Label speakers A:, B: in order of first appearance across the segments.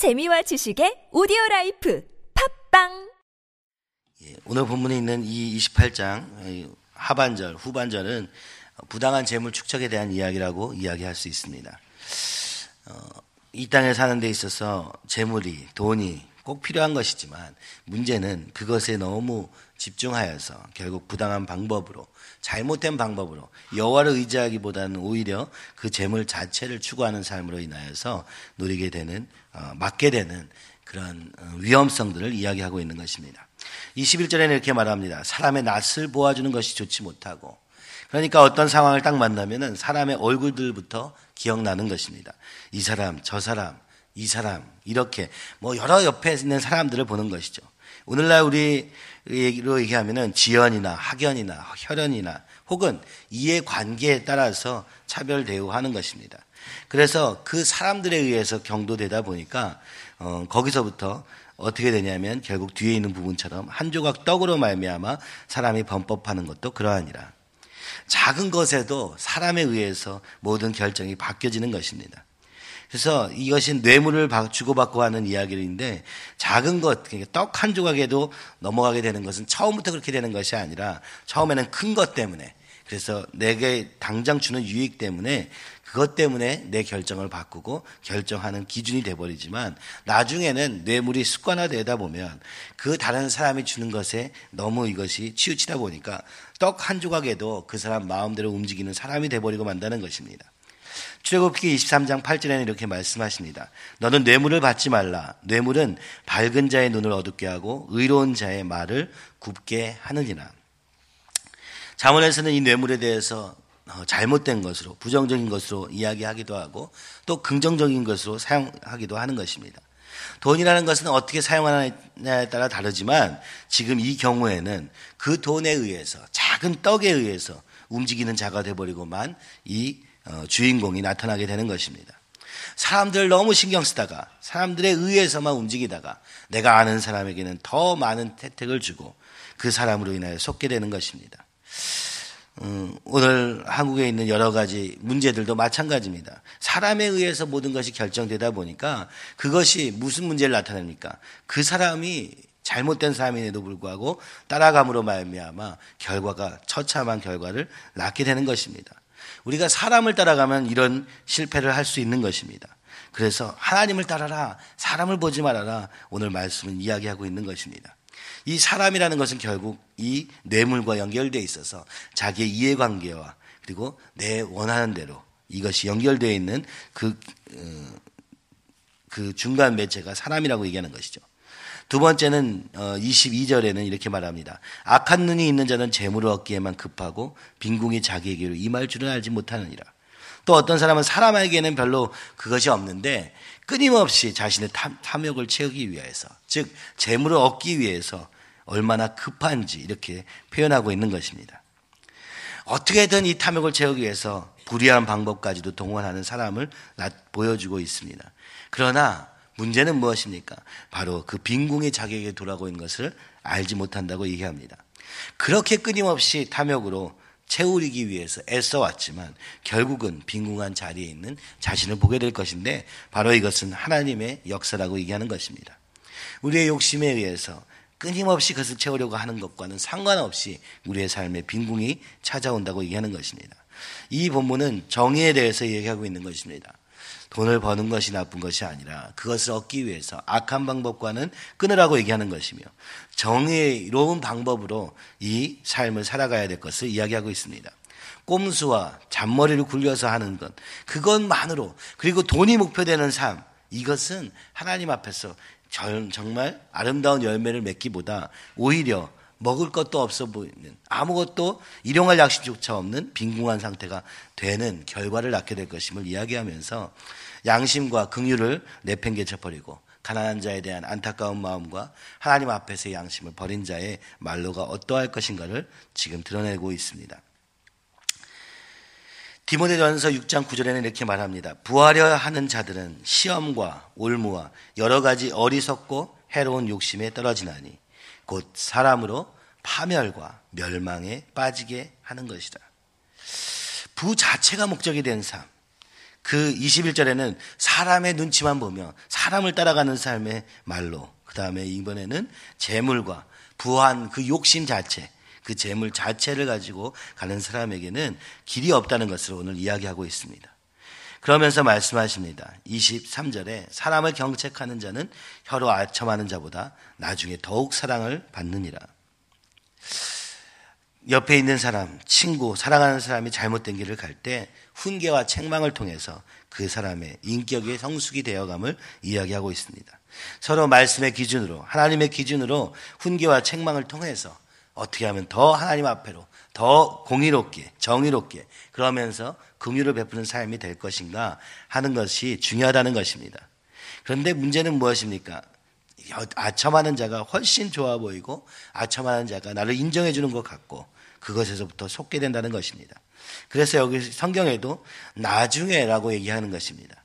A: 재미와 지식의 오디오 라이프 팟빵
B: 예, 오늘 본문에 있는 이 28장 하반절, 후반절은 부당한 재물 축적에 대한 이야기라고 이야기할 수 있습니다. 어, 이 땅에 사는 데 있어서 재물이, 돈이 꼭 필요한 것이지만 문제는 그것에 너무 집중하여서 결국 부당한 방법으로 잘못된 방법으로 여호와를 의지하기보다는 오히려 그 재물 자체를 추구하는 삶으로 인하여서 누리게 되는 어, 맞게 되는 그런 어, 위험성들을 이야기하고 있는 것입니다. 21절에는 이렇게 말합니다. 사람의 낯을 보아주는 것이 좋지 못하고 그러니까 어떤 상황을 딱 만나면은 사람의 얼굴들부터 기억나는 것입니다. 이 사람, 저 사람, 이 사람 이렇게 뭐 여러 옆에 있는 사람들을 보는 것이죠. 오늘날 우리 얘기로 얘기하면은 지연이나 학연이나 혈연이나 혹은 이해 관계에 따라서 차별 대우하는 것입니다. 그래서 그 사람들에 의해서 경도되다 보니까 어, 거기서부터 어떻게 되냐면 결국 뒤에 있는 부분처럼 한 조각 떡으로 말미암아 사람이 범법하는 것도 그러하니라. 작은 것에도 사람에 의해서 모든 결정이 바뀌어지는 것입니다. 그래서 이것이 뇌물을 주고받고 하는 이야기인데 작은 것, 그러니까 떡 한 조각에도 넘어가게 되는 것은 처음부터 그렇게 되는 것이 아니라 처음에는 큰 것 때문에 그래서 내게 당장 주는 유익 때문에 그것 때문에 내 결정을 바꾸고 결정하는 기준이 돼버리지만 나중에는 뇌물이 습관화되다 보면 그 다른 사람이 주는 것에 너무 이것이 치우치다 보니까 떡 한 조각에도 그 사람 마음대로 움직이는 사람이 돼버리고 만다는 것입니다. 출애굽기 23장 8절에는 이렇게 말씀하십니다. 너는 뇌물을 받지 말라. 뇌물은 밝은 자의 눈을 어둡게 하고 의로운 자의 말을 굽게 하느니라. 자문에서는 이 뇌물에 대해서 어, 잘못된 것으로 부정적인 것으로 이야기하기도 하고 또 긍정적인 것으로 사용하기도 하는 것입니다. 돈이라는 것은 어떻게 사용하느냐에 따라 다르지만 지금 이 경우에는 그 돈에 의해서 작은 떡에 의해서 움직이는 자가 되버리고만 이 어, 주인공이 나타나게 되는 것입니다. 사람들 너무 신경 쓰다가 사람들에 의해서만 움직이다가 내가 아는 사람에게는 더 많은 혜택을 주고 그 사람으로 인하여 속게 되는 것입니다. 음, 오늘 한국에 있는 여러 가지 문제들도 마찬가지입니다. 사람에 의해서 모든 것이 결정되다 보니까 그것이 무슨 문제를 나타냅니까? 그 사람이 잘못된 사람임에도 불구하고 따라감으로 말미암아 결과가 처참한 결과를 낳게 되는 것입니다. 우리가 사람을 따라가면 이런 실패를 할 수 있는 것입니다. 그래서 하나님을 따라라, 사람을 보지 말아라. 오늘 말씀은 이야기하고 있는 것입니다. 이 사람이라는 것은 결국 이 뇌물과 연결되어 있어서 자기의 이해관계와 그리고 내 원하는 대로 이것이 연결되어 있는 그, 어, 그 중간 매체가 사람이라고 얘기하는 것이죠. 두 번째는 22절에는 어, 이렇게 말합니다. 악한 눈이 있는 자는 재물을 얻기에만 급하고 빈궁이 자기에게로 임할 줄은 알지 못하느니라. 또 어떤 사람은 사람에게는 별로 그것이 없는데 끊임없이 자신의 탐욕을 채우기 위해서 즉 재물을 얻기 위해서 얼마나 급한지 이렇게 표현하고 있는 것입니다. 어떻게든 이 탐욕을 채우기 위해서 불의한 방법까지도 동원하는 사람을 보여주고 있습니다. 그러나 문제는 무엇입니까? 바로 그 빈궁이 자기에게 돌아오고 있는 것을 알지 못한다고 얘기합니다. 그렇게 끊임없이 탐욕으로 채우기 위해서 애써왔지만 결국은 빈궁한 자리에 있는 자신을 보게 될 것인데 바로 이것은 하나님의 역사라고 얘기하는 것입니다. 우리의 욕심에 의해서 끊임없이 그것을 채우려고 하는 것과는 상관없이 우리의 삶에 빈궁이 찾아온다고 얘기하는 것입니다. 이 본문은 정의에 대해서 얘기하고 있는 것입니다. 돈을 버는 것이 나쁜 것이 아니라 그것을 얻기 위해서 악한 방법과는 끊으라고 얘기하는 것이며 정의로운 방법으로 이 삶을 살아가야 될 것을 이야기하고 있습니다. 꼼수와 잔머리를 굴려서 하는 것, 그것만으로, 그리고 돈이 목표되는 삶, 이것은 하나님 앞에서 정말 아름다운 열매를 맺기보다 오히려 먹을 것도 없어 보이는 아무것도 일용할 양식조차 없는 빈궁한 상태가 되는 결과를 낳게 될 것임을 이야기하면서 양심과 긍휼을 내팽개쳐 버리고 가난한 자에 대한 안타까운 마음과 하나님 앞에서의 양심을 버린 자의 말로가 어떠할 것인가를 지금 드러내고 있습니다. 디모데전서 6장 9절에는 이렇게 말합니다. 부하려 하는 자들은 시험과 올무와 여러 가지 어리석고 해로운 욕심에 떨어지나니 곧 사람으로 파멸과 멸망에 빠지게 하는 것이다. 부 자체가 목적이 된 삶. 그 21절에는 사람의 눈치만 보며 사람을 따라가는 삶의 말로 그 다음에 이번에는 재물과 부한 그 욕심 자체 그 재물 자체를 가지고 가는 사람에게는 길이 없다는 것을 오늘 이야기하고 있습니다. 그러면서 말씀하십니다. 23절에 사람을 경책하는 자는 혀로 아첨하는 자보다 나중에 더욱 사랑을 받느니라. 옆에 있는 사람, 친구, 사랑하는 사람이 잘못된 길을 갈 때 훈계와 책망을 통해서 그 사람의 인격의 성숙이 되어감을 이야기하고 있습니다. 서로 말씀의 기준으로, 하나님의 기준으로 훈계와 책망을 통해서 어떻게 하면 더 하나님 앞에로 더 공의롭게, 정의롭게 그러면서 긍휼을 베푸는 삶이 될 것인가 하는 것이 중요하다는 것입니다. 그런데 문제는 무엇입니까? 아첨하는 자가 훨씬 좋아 보이고 아첨하는 자가 나를 인정해 주는 것 같고 그것에서부터 속게 된다는 것입니다. 그래서 여기 성경에도 나중에라고 얘기하는 것입니다.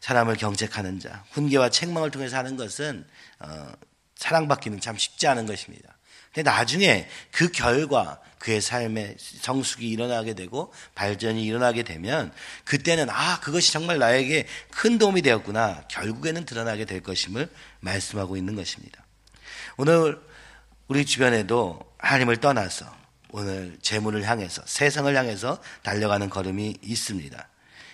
B: 사람을 경책하는 자, 훈계와 책망을 통해서 하는 것은 어, 사랑받기는 참 쉽지 않은 것입니다. 근데 나중에 그 결과 그의 삶에 성숙이 일어나게 되고 발전이 일어나게 되면 그때는 아 그것이 정말 나에게 큰 도움이 되었구나 결국에는 드러나게 될 것임을 말씀하고 있는 것입니다. 오늘 우리 주변에도 하나님을 떠나서 오늘 재물을 향해서 세상을 향해서 달려가는 걸음이 있습니다.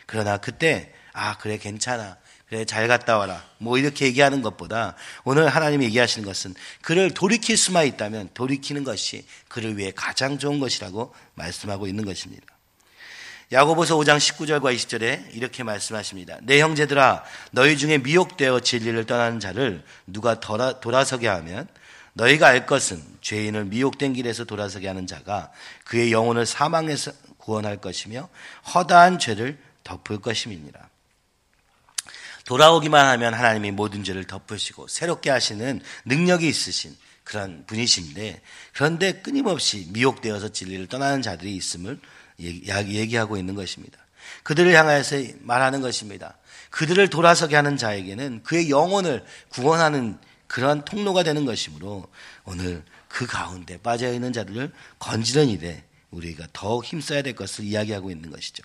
B: 그러나 그때 아 그래 괜찮아 그래, 잘 갔다 와라. 뭐 이렇게 얘기하는 것보다 오늘 하나님이 얘기하시는 것은 그를 돌이킬 수만 있다면 돌이키는 것이 그를 위해 가장 좋은 것이라고 말씀하고 있는 것입니다. 야고보서 5장 19절과 20절에 이렇게 말씀하십니다. 내 형제들아 너희 중에 미혹되어 진리를 떠나는 자를 누가 돌아, 돌아서게 하면 너희가 알 것은 죄인을 미혹된 길에서 돌아서게 하는 자가 그의 영혼을 사망에서 구원할 것이며 허다한 죄를 덮을 것임이니라. 돌아오기만 하면 하나님이 모든 죄를 덮으시고 새롭게 하시는 능력이 있으신 그런 분이신데 그런데 끊임없이 미혹되어서 진리를 떠나는 자들이 있음을 얘기하고 있는 것입니다. 그들을 향해서 말하는 것입니다. 그들을 돌아서게 하는 자에게는 그의 영혼을 구원하는 그러한 통로가 되는 것이므로 오늘 그 가운데 빠져 있는 자들을 건지는 일에 우리가 더욱 힘써야 될 것을 이야기하고 있는 것이죠.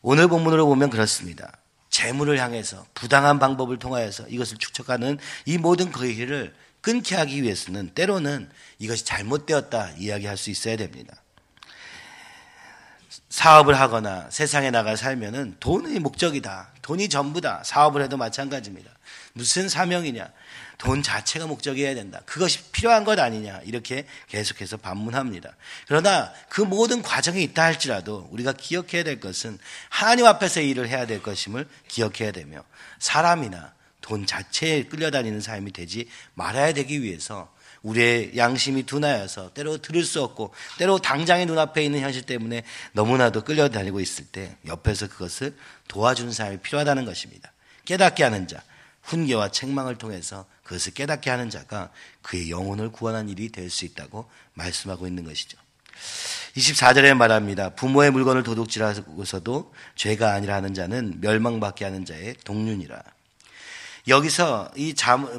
B: 오늘 본문으로 보면 그렇습니다. 재물을 향해서 부당한 방법을 통하여서 이것을 축적하는 이 모든 거기를 끊게 하기 위해서는 때로는 이것이 잘못되었다 이야기할 수 있어야 됩니다. 사업을 하거나 세상에 나가 살면은 돈이 목적이다. 돈이 전부다. 사업을 해도 마찬가지입니다. 무슨 사명이냐? 돈 자체가 목적이어야 된다. 그것이 필요한 것 아니냐. 이렇게 계속해서 반문합니다. 그러나 그 모든 과정이 있다 할지라도 우리가 기억해야 될 것은 하나님 앞에서 일을 해야 될 것임을 기억해야 되며 사람이나 돈 자체에 끌려다니는 삶이 되지 말아야 되기 위해서 우리의 양심이 둔하여서 때로 들을 수 없고 때로 당장의 눈앞에 있는 현실 때문에 너무나도 끌려다니고 있을 때 옆에서 그것을 도와주는 사람이 필요하다는 것입니다. 깨닫게 하는 자, 훈계와 책망을 통해서 그것을 깨닫게 하는 자가 그의 영혼을 구원한 일이 될 수 있다고 말씀하고 있는 것이죠. 24절에 말합니다. 부모의 물건을 도둑질하고서도 죄가 아니라 하는 자는 멸망받게 하는 자의 동륜이라. 여기서 이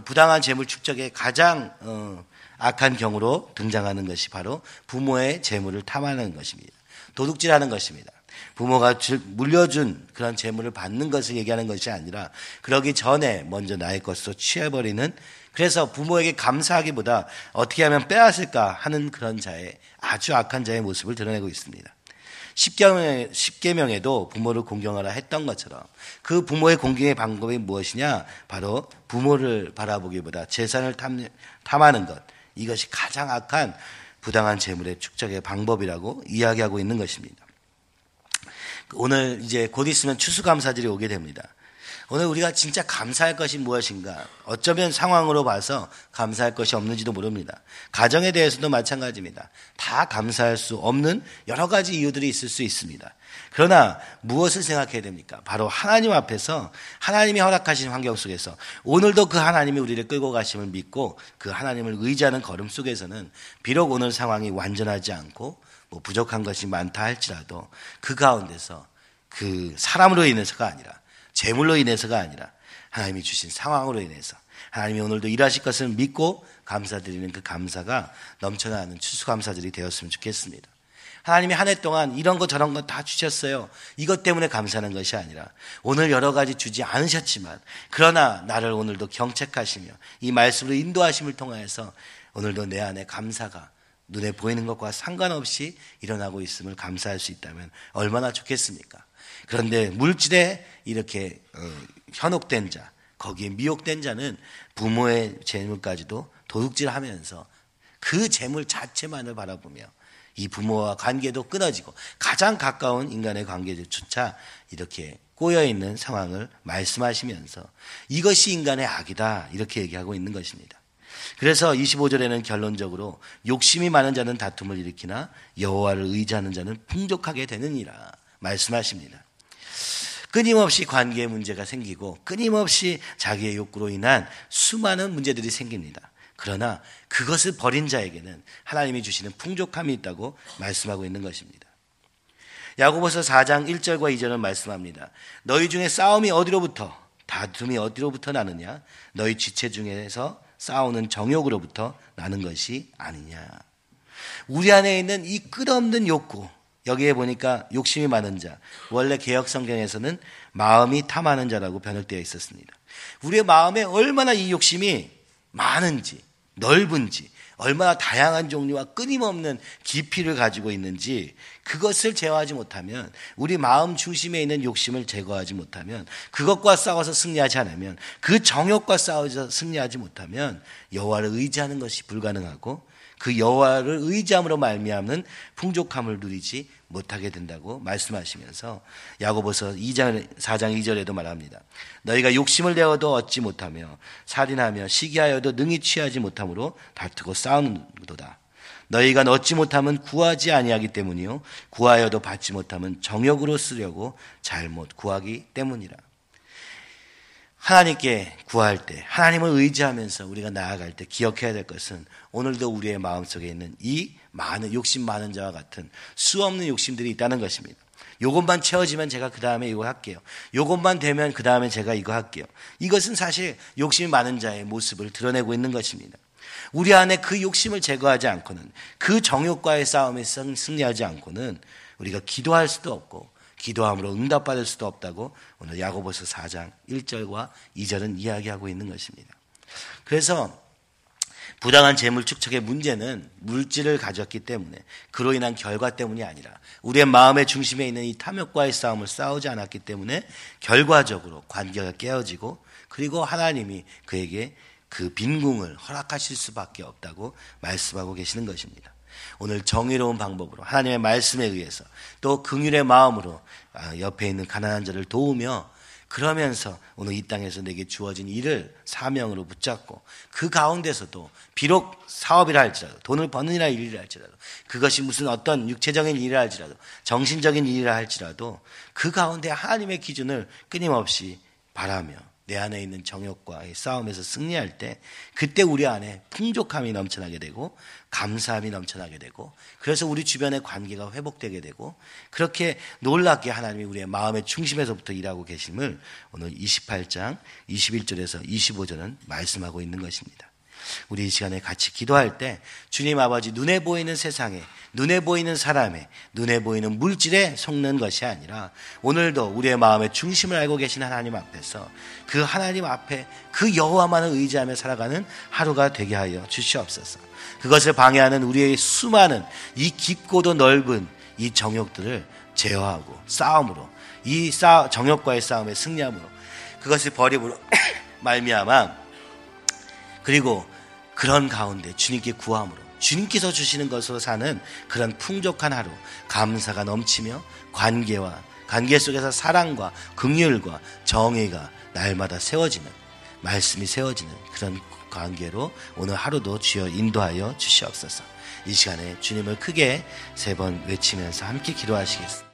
B: 부당한 재물 축적의 가장 어, 악한 경우로 등장하는 것이 바로 부모의 재물을 탐하는 것입니다. 도둑질하는 것입니다. 부모가 물려준 그런 재물을 받는 것을 얘기하는 것이 아니라 그러기 전에 먼저 나의 것으로 취해버리는 그래서 부모에게 감사하기보다 어떻게 하면 빼앗을까 하는 그런 자의 아주 악한 자의 모습을 드러내고 있습니다. 십계명에도 부모를 공경하라 했던 것처럼 그 부모의 공경의 방법이 무엇이냐? 바로 부모를 바라보기보다 재산을 탐하는 것. 이것이 가장 악한 부당한 재물의 축적의 방법이라고 이야기하고 있는 것입니다. 오늘 이제 곧 있으면 추수감사절이 오게 됩니다. 오늘 우리가 진짜 감사할 것이 무엇인가? 어쩌면 상황으로 봐서 감사할 것이 없는지도 모릅니다. 가정에 대해서도 마찬가지입니다. 다 감사할 수 없는 여러 가지 이유들이 있을 수 있습니다. 그러나 무엇을 생각해야 됩니까? 바로 하나님 앞에서 하나님이 허락하신 환경 속에서 오늘도 그 하나님이 우리를 끌고 가심을 믿고 그 하나님을 의지하는 걸음 속에서는 비록 오늘 상황이 완전하지 않고 뭐 부족한 것이 많다 할지라도 그 가운데서 그 사람으로 인해서가 아니라 재물로 인해서가 아니라 하나님이 주신 상황으로 인해서 하나님이 오늘도 일하실 것을 믿고 감사드리는 그 감사가 넘쳐나는 추수감사들이 되었으면 좋겠습니다. 하나님이 한 해 동안 이런 거 저런 거 다 주셨어요. 이것 때문에 감사하는 것이 아니라 오늘 여러 가지 주지 않으셨지만 그러나 나를 오늘도 경책하시며 이 말씀으로 인도하심을 통하여서 오늘도 내 안에 감사가 눈에 보이는 것과 상관없이 일어나고 있음을 감사할 수 있다면 얼마나 좋겠습니까? 그런데 물질에 이렇게 어, 현혹된 자, 거기에 미혹된 자는 부모의 재물까지도 도둑질하면서 그 재물 자체만을 바라보며 이 부모와 관계도 끊어지고 가장 가까운 인간의 관계조차 이렇게 꼬여 있는 상황을 말씀하시면서 이것이 인간의 악이다 이렇게 얘기하고 있는 것입니다. 그래서 25절에는 결론적으로 욕심이 많은 자는 다툼을 일으키나 여호와를 의지하는 자는 풍족하게 되느니라 말씀하십니다. 끊임없이 관계에 문제가 생기고 끊임없이 자기의 욕구로 인한 수많은 문제들이 생깁니다. 그러나 그것을 버린 자에게는 하나님이 주시는 풍족함이 있다고 말씀하고 있는 것입니다. 야고보서 4장 1절과 2절은 말씀합니다. 너희 중에 싸움이 어디로부터 다툼이 어디로부터 나느냐? 너희 지체 중에서 싸우는 정욕으로부터 나는 것이 아니냐. 우리 안에 있는 이 끝없는 욕구, 여기에 보니까 욕심이 많은 자, 원래 개혁 성경에서는 마음이 탐하는 자라고 번역되어 있었습니다. 우리의 마음에 얼마나 이 욕심이 많은지, 넓은지, 얼마나 다양한 종류와 끊임없는 깊이를 가지고 있는지 그것을 제어하지 못하면 우리 마음 중심에 있는 욕심을 제거하지 못하면 그것과 싸워서 승리하지 않으면 그 정욕과 싸워서 승리하지 못하면 여호와를 의지하는 것이 불가능하고 그 여호와를 의지함으로 말미암는 풍족함을 누리지 못하게 된다고 말씀하시면서 야고보서 2장 4장 2절에도 말합니다. 너희가 욕심을 내어도 얻지 못하며 살인하며 시기하여도 능히 취하지 못함으로 다투고 싸우는도다. 너희가 얻지 못하면 구하지 아니하기 때문이요 구하여도 받지 못하면 정욕으로 쓰려고 잘못 구하기 때문이라. 하나님께 구할 때, 하나님을 의지하면서 우리가 나아갈 때 기억해야 될 것은 오늘도 우리의 마음속에 있는 이 많은 욕심 많은 자와 같은 수 없는 욕심들이 있다는 것입니다. 요것만 채워지면 제가 그 다음에 이거 할게요. 요것만 되면 그 다음에 제가 이거 할게요. 이것은 사실 욕심이 많은 자의 모습을 드러내고 있는 것입니다. 우리 안에 그 욕심을 제거하지 않고는 그 정욕과의 싸움에 승리하지 않고는 우리가 기도할 수도 없고 기도함으로 응답받을 수도 없다고 오늘 야고보서 4장 1절과 2절은 이야기하고 있는 것입니다. 그래서 부당한 재물 축적의 문제는 물질을 가졌기 때문에 그로 인한 결과 때문이 아니라 우리의 마음의 중심에 있는 이 탐욕과의 싸움을 싸우지 않았기 때문에 결과적으로 관계가 깨어지고 그리고 하나님이 그에게 그 빈궁을 허락하실 수밖에 없다고 말씀하고 계시는 것입니다. 오늘 정의로운 방법으로 하나님의 말씀에 의해서 또 긍휼의 마음으로 아, 옆에 있는 가난한 자를 도우며 그러면서 오늘 이 땅에서 내게 주어진 일을 사명으로 붙잡고 그 가운데서도 비록 사업이라 할지라도 돈을 버는 일이라 일이라 할지라도 그것이 무슨 어떤 육체적인 일이라 할지라도 정신적인 일이라 할지라도 그 가운데 하나님의 기준을 끊임없이 바라며 내 안에 있는 정욕과의 싸움에서 승리할 때 그때 우리 안에 풍족함이 넘쳐나게 되고 감사함이 넘쳐나게 되고 그래서 우리 주변의 관계가 회복되게 되고 그렇게 놀랍게 하나님이 우리의 마음의 중심에서부터 일하고 계심을 오늘 28장 21절에서 25절은 말씀하고 있는 것입니다. 우리 이 시간에 같이 기도할 때 주님 아버지 눈에 보이는 세상에 눈에 보이는 사람에 눈에 보이는 물질에 속는 것이 아니라 오늘도 우리의 마음의 중심을 알고 계신 하나님 앞에서 그 하나님 앞에 그 여호와만을 의지하며 살아가는 하루가 되게 하여 주시옵소서. 그것을 방해하는 우리의 수많은 이 깊고도 넓은 이 정욕들을 제어하고 싸움으로 이 싸, 정욕과의 싸움에 승리함으로 그것을 버림으로 말미암아 그리고 그런 가운데 주님께 구함으로 주님께서 주시는 것으로 사는 그런 풍족한 하루, 감사가 넘치며 관계와 관계 속에서 사랑과 긍휼과 정의가 날마다 세워지는 말씀이 세워지는 그런 관계로 오늘 하루도 주여 인도하여 주시옵소서. 이 시간에 주님을 크게 세 번 외치면서 함께 기도하시겠습니다.